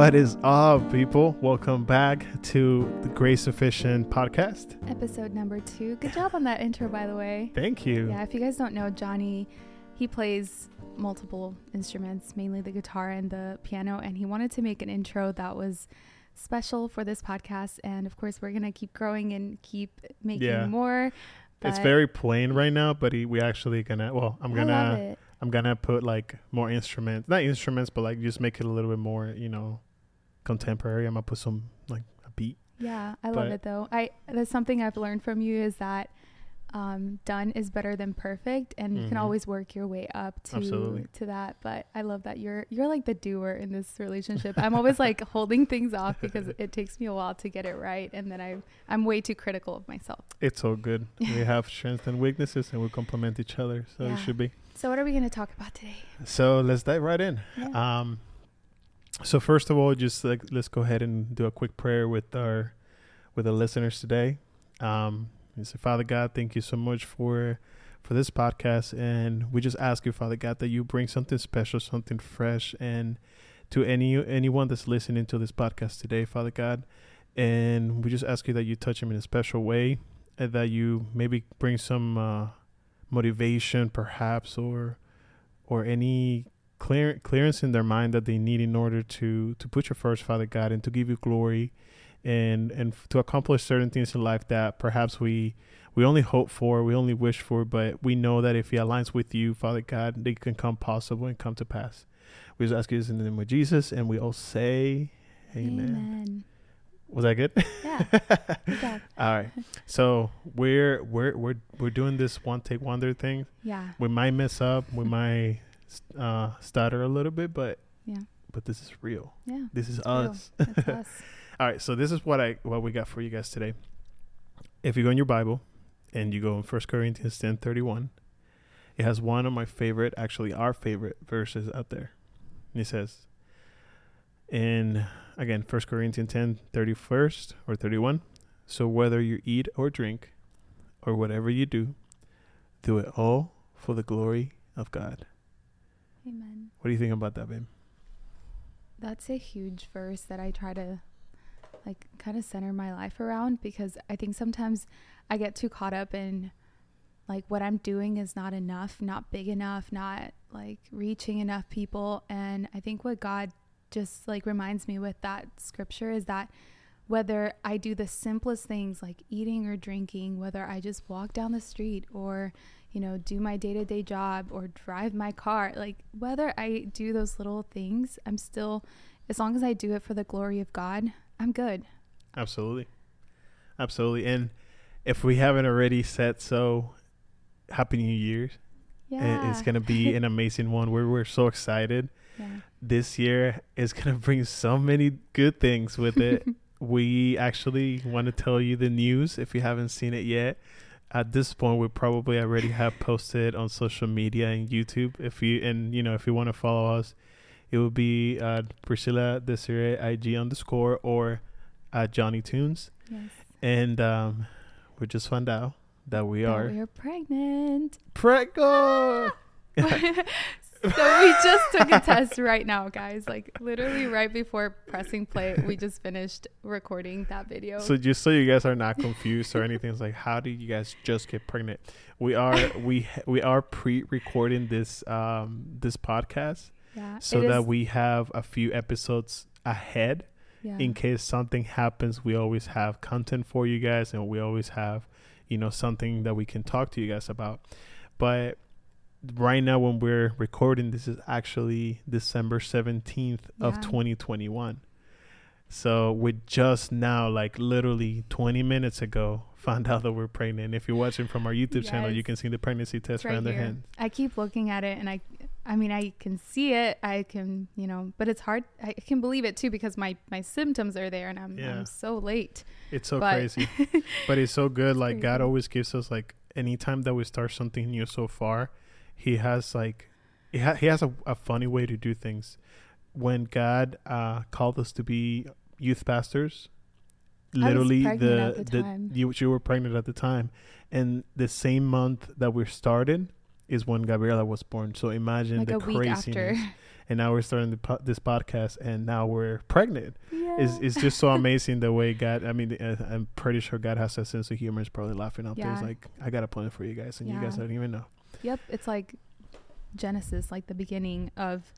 What is up, people? Welcome back to the Grace Sufficient podcast. Episode number two. Good job on that intro, by the way. Thank you. Yeah, if you guys don't know, Johnnie, he plays multiple instruments, mainly the guitar and the piano, and he wanted to make an intro that was special for this podcast. And of course, we're gonna keep growing and keep making Yeah. more. it's very plain right now, but he, we actually gonna. Well, I'm gonna. I'm gonna put like more instruments, not instruments, but like just make it a little bit more, you know, contemporary. I'm gonna put some like a beat. Yeah, I love it though. I that's something I've learned from you is that um, done is better than perfect, and you can always work your way up to Absolutely. to that. But I love that you're you're like the doer in this relationship. I'm always like holding things off because it takes me a while to get it right, and then I I'm way too critical of myself. It's all good. we have strengths and weaknesses, and we complement each other, so Yeah. it should be. So what are we going to talk about today? So let's dive right in. Yeah. Um, so first of all, just like let's go ahead and do a quick prayer with our with the listeners today. Um, we say, Father God, thank you so much for for this podcast, and we just ask you, Father God, that you bring something special, something fresh, and to any anyone that's listening to this podcast today, Father God, and we just ask you that you touch them in a special way, and that you maybe bring some uh, motivation, perhaps, or or any clear clearance in their mind that they need in order to to put you first, Father God, and to give you glory, and and to accomplish certain things in life that perhaps we we only hope for, we only wish for, but we know that if He aligns with you, Father God, they can come possible and come to pass. We just ask you this in the name of Jesus, and we all say, Amen. Was that good? Yeah. Good all right. So we're we're we're we're doing this one take wonder thing Yeah. we might mess up we might uh stutter a little bit but Yeah. but this is real Yeah. this is us us. all right so this is what i what we got for you guys today if you go in your bible and you go in first corinthians 10 31 it has one of my favorite actually our favorite verses out there and it says in again first corinthians 10 31st or 31 so whether you eat or drink or whatever you do do it all for the glory of god Amen. what do you think about that babe That's a huge verse that I try to like kind of center my life around because I think sometimes I get too caught up in like what I'm doing is not enough, not big enough, not like reaching enough people and I think what God just like reminds me with that scripture is that whether I do the simplest things like eating or drinking, whether I just walk down the street or you know, do my day to day job or drive my car. Like, whether I do those little things, I'm still, as long as I do it for the glory of God, I'm good. Absolutely. Absolutely. And if we haven't already said so, Happy New Year's. Yeah. And It's going to be an amazing one. We're, we're so excited. yeah. This year is going to bring so many good things with it. we actually want to tell you the news if you haven't seen it yet. At this point, we probably already have posted on social media and YouTube. If you and you know if you want to follow us, it will be uh, Priscilla Desiree IG underscore or at Johnnie Tunes. Yes. And um, we just found out that we That are We're pregnant. pregnant. so we just took a test right now, guys. Like, literally right before pressing play, we just finished recording that video. So just so you guys are not confused or anything, it's like how did you guys just get pregnant? We are we we are pre-recording this um this podcast yeah. so that is- we have a few episodes ahead yeah. in case something happens. We always have content for you guys, and we always have you know something that we can talk to you guys about. But right now, when we're recording, this is actually December seventeenth of twenty twenty one. So we just now, like literally 20 minutes ago, found out that we're pregnant. If you're watching from our YouTube channel, you can see the pregnancy test right on their here. hand. I keep looking at it and I I mean I can see it. I can, you know, but it's hard I can believe it too because my my symptoms are there and I'm Yeah. I'm so late. It's so But- crazy, but it's so good. Like God always gives us like anytime that we start something new so far, He has like he, ha- he has a, a funny way to do things. When God uh, called us to be youth pastors, literally the, the the you you were pregnant at the time, and the same month that we started is when Gabriela was born. So imagine like the a week after. craziness. and now we're starting the po- this podcast, and now we're pregnant. Yeah. It's, it's just so amazing the way God. I mean, uh, I'm pretty sure God has a sense of humor. Is probably laughing out there. It's like I got a plan for you guys, and you guys don't even know. Yep, it's like Genesis, like the beginning of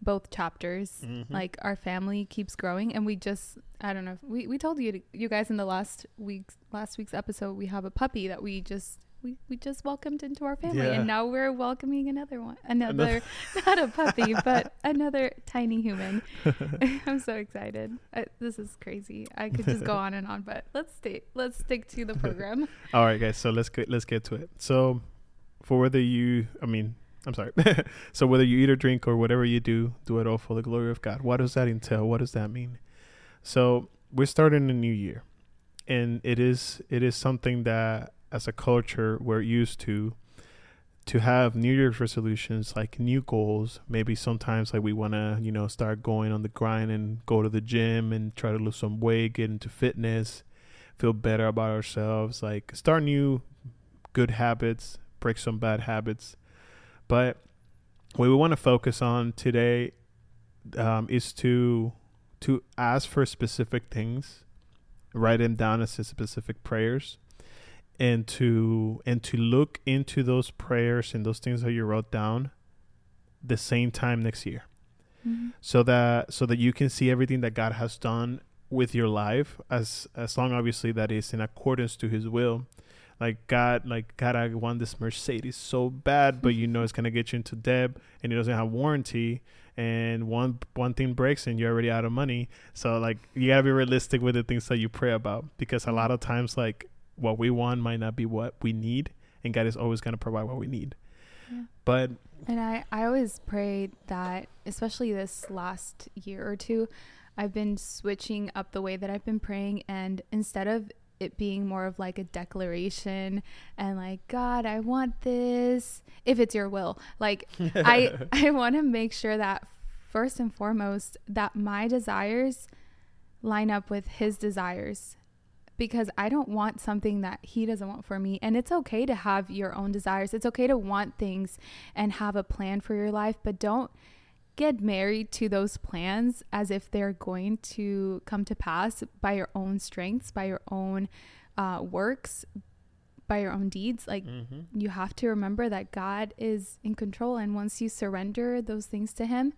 both chapters. Mhm. Like our family keeps growing, and we just I don't know. We we told you to, you guys in the last week's last week's episode we have a puppy that we just. We, we just welcomed into our family Yeah. and now we're welcoming another one another Another- not a puppy but another tiny human i'm so excited I, this is crazy i could just go on and on but let's stay let's stick to the program All right, guys. So let's get let's get to it. So, for whether you, I mean, I'm sorry. so whether you eat or drink or whatever you do, do it all for the glory of God. What does that entail? What does that mean? So we're starting a new year, and it is it is something that as a culture we're used to to have New Year's resolutions, like new goals. Maybe sometimes like we want to, you know, start going on the grind and go to the gym and try to lose some weight, get into fitness, feel better about ourselves, like start new good habits, break some bad habits. But what we want to focus on today um, is to to ask for specific things, write them down as specific prayers, and to and to look into those prayers and those things that you wrote down the same time next year Mhm. so that so that you can see everything that God has done with your life as as long obviously that is in accordance to his will like God like God I want this Mercedes so bad but you know it's to get you into debt and it doesn't have warranty and one one thing breaks and you're already out of money so like you got to be realistic with the things that you pray about because a lot of times like what we want might not be what we need and God is always to provide what we need Yeah. but And I, I always pray that, especially this last year or two, I've been switching up the way that I've been praying. And instead of it being more of like a declaration and like, God, I want this, if it's your will, like, I, I want to make sure that first and foremost, that my desires line up with his desires because I don't want something that he doesn't want for me. And it's okay to have your own desires. It's okay to want things and have a plan for your life, but don't get married to those plans as if they're going to come to pass by your own strengths, by your own uh, works, by your own deeds. Like Mhm. you have to remember that God is in control. And once you surrender those things to Him,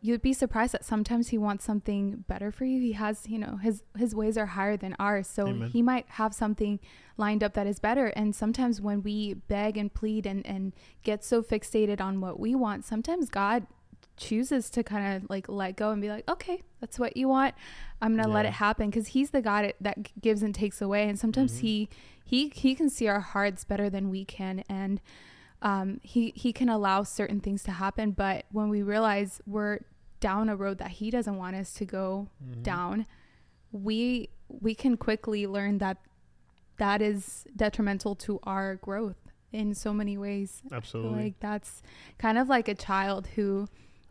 you'd be surprised that sometimes He wants something better for you. He has, you know, His His ways are higher than ours, so Amen. He might have something lined up that is better. And sometimes when we beg and plead and and get so fixated on what we want, sometimes God chooses to kind of like let go and be like, okay, that's what you want. I'm gonna let it happen because He's the God that gives and takes away. And sometimes Mhm. He he he can see our hearts better than we can and um he he can allow certain things to happen but when we realize we're down a road that he doesn't want us to go Mhm. down we we can quickly learn that that is detrimental to our growth in so many ways absolutely like that's kind of like a child who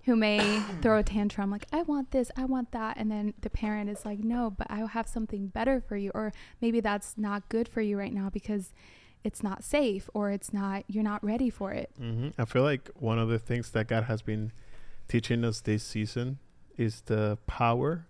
who may throw a tantrum like I want this, I want that and then the parent is like no, but I have something better for you or maybe that's not good for you right now because it's not safe or it's not you're not ready for it. hmm I feel like one of the things that God has been teaching us this season is the power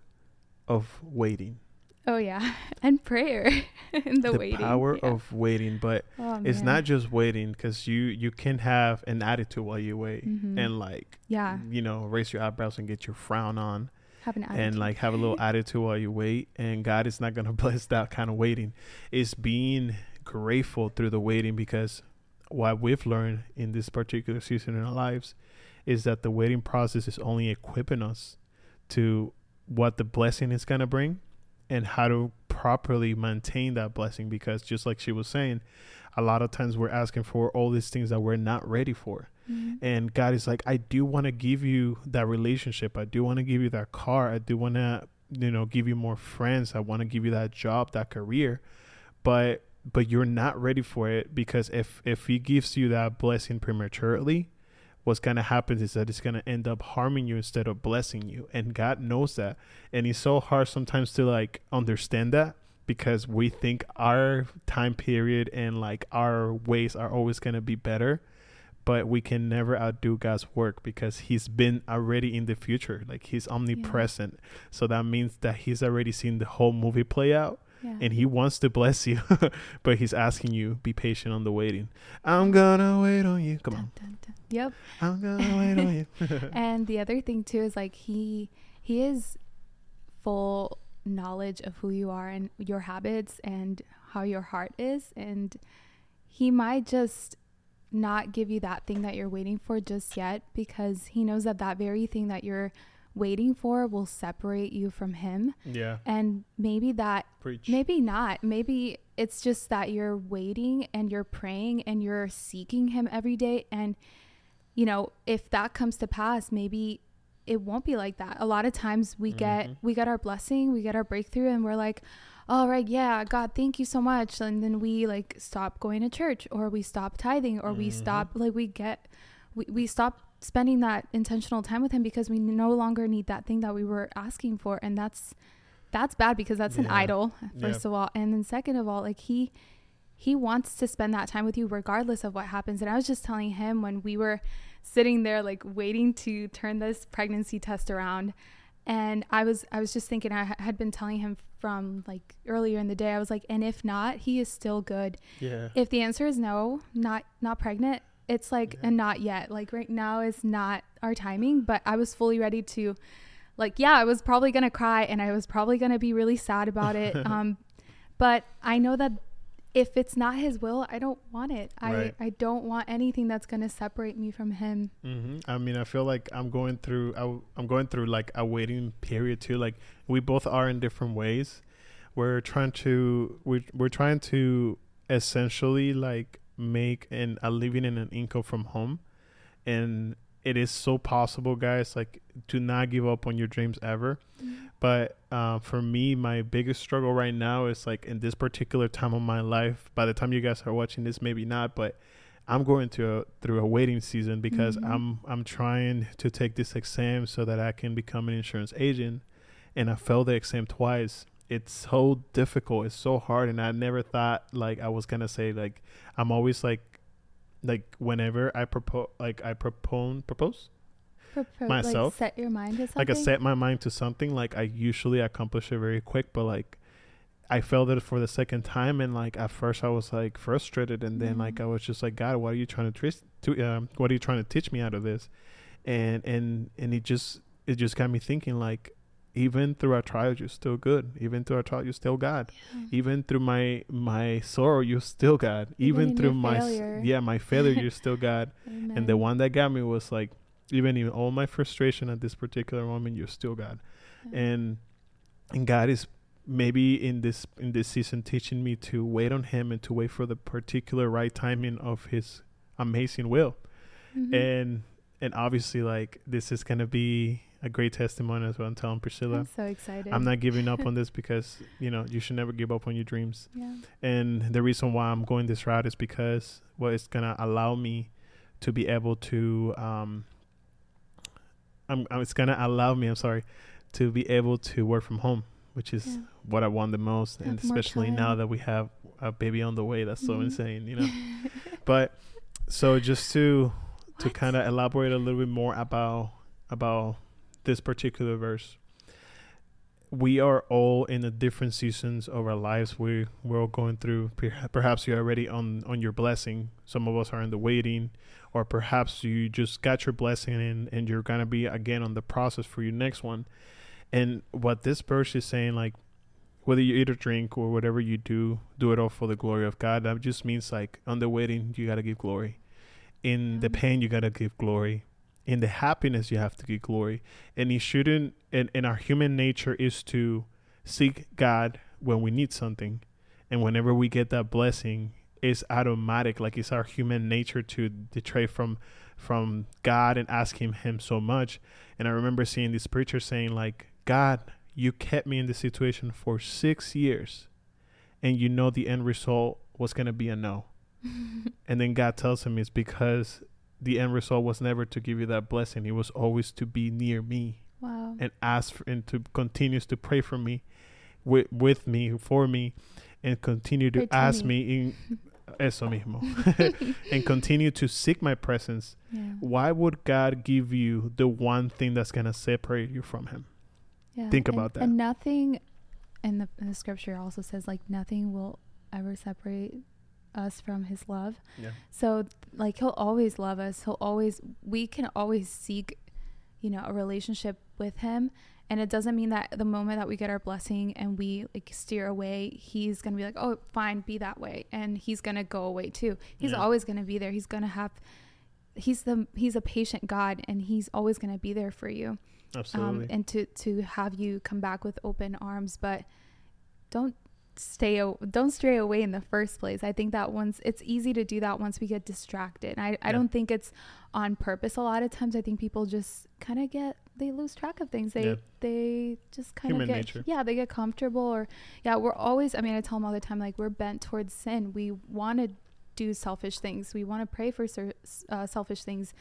of waiting. Oh yeah. And prayer and the, waiting. power Yeah. of waiting, but Oh, it's not just waiting because you you can have an attitude while you wait Mhm. and like yeah, you know raise your eyebrows and get your frown on have an attitude. and like have a little attitude while you wait and God is not gonna bless that kind of waiting. It's being grateful through the waiting because what we've learned in this particular season in our lives is that the waiting process is only equipping us to what the blessing is gonna bring and how to properly maintain that blessing because just like she was saying, a lot of times we're asking for all these things that we're not ready for Mhm. and God is like, I do want to give you that relationship. I do want to give you that car. I do want to, you know, give you more friends. I want to give you that job, that career, but but you're not ready for it because if if He gives you that blessing prematurely, what's gonna happen is that it's gonna end up harming you instead of blessing you, and God knows that, and it's so hard sometimes to like understand that because we think our time period and like our ways are always gonna be better but we can never outdo God's work because He's been already in the future. Like He's omnipresent. Yeah. So that means that He's already seen the whole movie play out. Yeah. And he wants to bless you, but he's asking you be patient on the waiting. I'm gonna wait on you. Come dun, on. Dun, dun. Yep. I'm gonna wait on you. and the other thing too is like he he is full knowledge of who you are and your habits and how your heart is and he might just not give you that thing that you're waiting for just yet because he knows that that very thing that you're waiting for will separate you from him. Yeah. And maybe that Preach. maybe not. Maybe it's just that you're waiting and you're praying and you're seeking him every day and you know, if that comes to pass, maybe it won't be like that. A lot of times we mm-hmm. get we get our blessing, we get our breakthrough and we're like, all right, yeah, God, thank you so much. And then we like stop going to church or we stop tithing or mm-hmm. we stop, like, we get, we, we stop spending that intentional time with Him because we no longer need that thing that we were asking for. And that's, that's bad because that's yeah. an idol, first yeah. of all. And then, second of all, like, He, he wants to spend that time with you regardless of what happens. And I was just telling him when we were sitting there, like, waiting to turn this pregnancy test around and i was i was just thinking i had been telling him from like earlier in the day i was like and if not he is still good yeah if the answer is no not not pregnant it's like yeah. and not yet like right now is not our timing but i was fully ready to like yeah i was probably gonna cry and i was probably gonna be really sad about it um but i know that if it's not his will, I don't want it. Right. I, I don't want anything that's going to separate me from him. Mm-hmm. I mean, I feel like I'm going through, I, am going through like a waiting period too. Like we both are in different ways. We're trying to, we're, we're trying to essentially like make and a living and an income from home. And it is so possible, guys, like to not give up on your dreams ever. Mm-hmm but uh, for me, my biggest struggle right now is like in this particular time of my life. By the time you guys are watching this, maybe not, but I'm going through a, through a waiting season because mm-hmm. I'm I'm trying to take this exam so that I can become an insurance agent, and I failed the exam twice. It's so difficult. It's so hard, and I never thought like I was gonna say like I'm always like like whenever I propose like I propose propose Propose, myself. Like set your mind to something. Like I set my mind to something. Like I usually accomplish it very quick, but like I failed it for the second time, and like at first I was like frustrated, and then mm. like I was just like, God, what are you trying to twist? To um, what are you trying to teach me out of this? And and and it just it just got me thinking like. Even through our trials, you're still good. Even through our trials you're still God. Yeah. Even through my my sorrow, you're still God. Even, Even through my failure. yeah my failure, you're still God. and the one that got me was like even in all my frustration at this particular moment, you're still God, mm-hmm. and and God is maybe in this in this season teaching me to wait on Him and to wait for the particular right timing of His amazing will, mm-hmm. and and obviously like this is gonna be a great testimony as well. I'm telling Priscilla. I'm so excited. I'm not giving up on this because you know you should never give up on your dreams. Yeah. And the reason why I'm going this route is because well, it's gonna allow me to be able to um, I'm, I'm, it's gonna allow me. I'm sorry, to be able to work from home, which is yeah. what I want the most, have and especially now that we have a baby on the way. That's mm-hmm. so insane, you know. but so just to to kind of elaborate a little bit more about about this particular verse we are all in the different seasons of our lives. We we're all going through. Perhaps you're already on on your blessing. Some of us are in the waiting, or perhaps you just got your blessing and and you're gonna be again on the process for your next one. And what this verse is saying, like whether you eat or drink or whatever you do, do it all for the glory of God. That just means like on the waiting, you gotta give glory. In the mm-hmm. pain, you gotta give glory in the happiness you have to give glory. And you shouldn't and, and our human nature is to seek god when we need something. And whenever we get that blessing it's automatic like it's our human nature to betray from from god and asking him so much. And i remember seeing this preacher saying like god you kept me in this situation for six years and you know the end result was going to be a no. And then god tells him it's because the end result was never to give you that blessing. It was always to be near me. Wow. And ask for, and to continues to pray for me, with with me, for me, and continue to ask me in eso mismo, and continue to seek my presence, Yeah. why would God give you the one thing that's gonna separate you from Him? Yeah. Think and- about that. And nothing, and the, the scripture also says like nothing will ever separate us from His love. Yeah. So like He'll always love us. He'll always. We can always seek, you know, a relationship with Him. And it doesn't mean that the moment that we get our blessing and we like steer away, he's gonna be like, "Oh, fine, be that way," and he's gonna go away too. He's Yeah. always gonna be there. He's gonna have, he's the he's a patient God, and he's always gonna be there for you Absolutely. um, and to to have you come back with open arms but don't stay don't stray away in the first place. I think that once it's easy to do that once we get distracted. And i, I don't think it's on purpose a lot of times. I think people just kind of get they lose track of things. They Yeah. they just kind of get nature. yeah they get comfortable or yeah we're always i mean i tell them all the time like we're bent towards sin. We want to do selfish things. We want to pray for ser- uh, selfish things.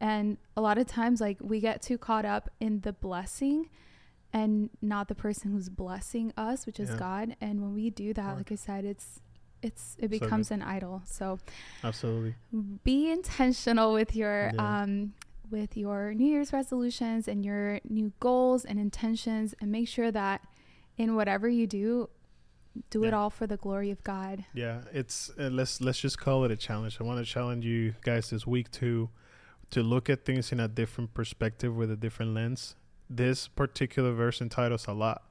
And a lot of times, like, we get too caught up in the blessing and not the person who's blessing us, which is Yeah. God. And when we do that, Hard. like I said, it's, it's, it So becomes an idol. So Absolutely. be intentional with your, Yeah. um, with your New Year's resolutions and your new goals and intentions, and make sure that in whatever you do, do it all for the glory of God. Yeah, it's uh, let's let's just call it a challenge. I want to challenge you guys this week to to look at things in a different perspective with a different lens. This particular verse entitles a lot.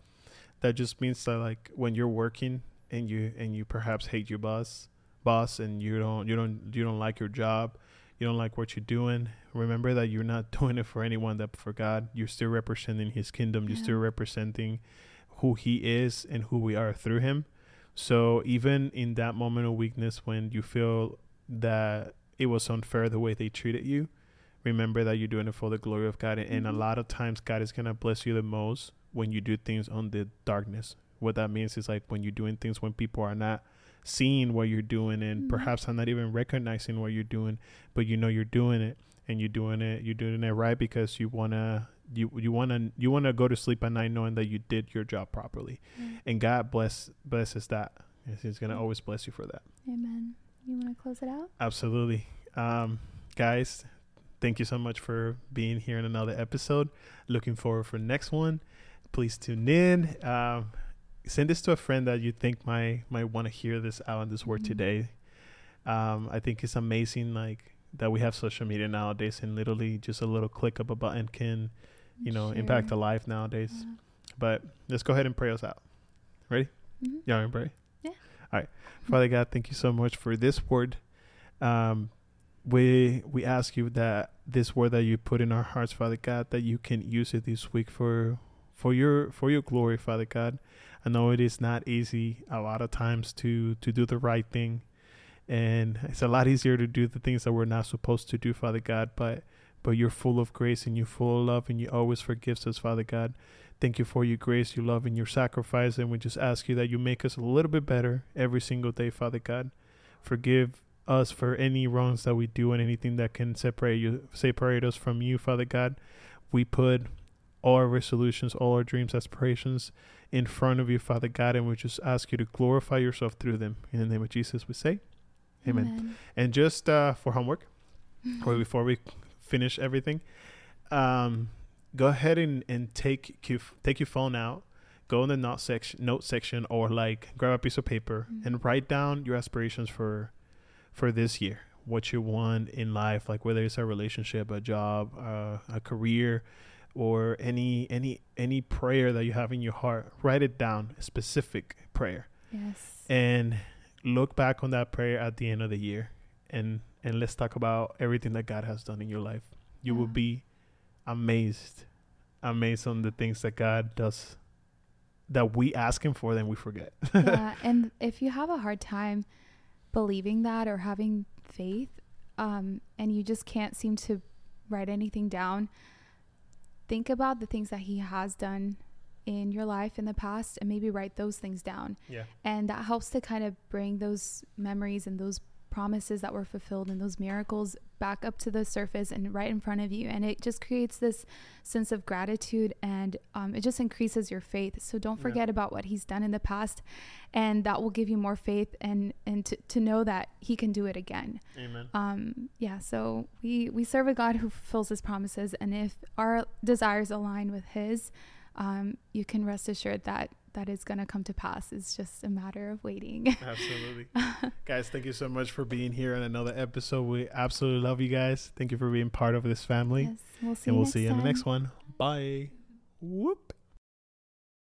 That just means that like when you're working and you and you perhaps hate your boss, boss, and you don't you don't you don't like your job, you don't like what you're doing. Remember that you're not doing it for anyone, that for God. You're still representing His kingdom. You're still representing who He is and who we are through Him. So even in that moment of weakness, when you feel that it was unfair the way they treated you, remember that you're doing it for the glory of God. And a Mhm. lot of times, God is gonna bless you the most when you do things on the darkness. What that means is like when you're doing things when people are not seeing what you're doing and Mhm. perhaps are not even recognizing what you're doing, but you know you're doing it and you're doing it you're doing it right because you wanna you you wanna you wanna go to sleep at night knowing that you did your job properly and God bless blesses that. He's gonna always bless you for that. Amen. You want to close it out? Absolutely, um, guys. Thank you so much for being here in another episode. Looking forward for next one. Please tune in. Um, send this to a friend that you think might might want to hear this out on this word Mhm. today. Um, I think it's amazing, like that we have social media nowadays, and literally just a little click of a button can, you know, impact a life nowadays. Yeah. But let's go ahead and pray us out. Want me to pray? Yeah. All right. Father God, thank you so much for this word. Um, we we ask you that this word that you put in our hearts, Father God, that you can use it this week for for your for your glory, Father God. I know it is not easy a lot of times to to do the right thing, and it's a lot easier to do the things that we're not supposed to do, Father God. But but you're full of grace and you're full of love, and you always forgives us, Father God. Thank you for your grace, your love, and your sacrifice. And we just ask you that you make us a little bit better every single day, Father God. Forgive us for any wrongs that we do and anything that can separate you separate us from you, Father God. We put all our resolutions, all our dreams, aspirations in front of you, Father God, and we just ask you to glorify yourself through them. In the name of Jesus, we say, Amen. And just uh, for homework, or before we finish everything, um, go ahead and, and take take your phone out, go in the note section, note section, or like grab a piece of paper Mhm. and write down your aspirations for for this year. What you want in life, like whether it's a relationship, a job, uh, a career, or any any any prayer that you have in your heart. Write it down, a specific prayer, Yes. and look back on that prayer at the end of the year, and and let's talk about everything that God has done in your life. You will be amazed, amazed on the things that God does that we ask Him for, then we forget. yeah, and if you have a hard time believing that or having faith, um, and you just can't seem to write anything down, think about the things that He has done in your life in the past and maybe write those things down. Yeah. And that helps to kind of bring those memories and those promises that were fulfilled and those miracles back up to the surface and right in front of you. And it just creates this sense of gratitude and um, it just increases your faith. So don't forget yeah. about what he's done in the past. And that will give you more faith and, and to, to know that he can do it again. Amen. Um, yeah. So we, we serve a God who fulfills his promises. And if our desires align with his, um, you can rest assured that that is going to come to pass. It's just a matter of waiting. absolutely. guys, thank you so much for being here on another episode. We absolutely love you guys. Thank you for being part of this family. Yes, we'll see and we'll see you in the next one. Bye. Whoop.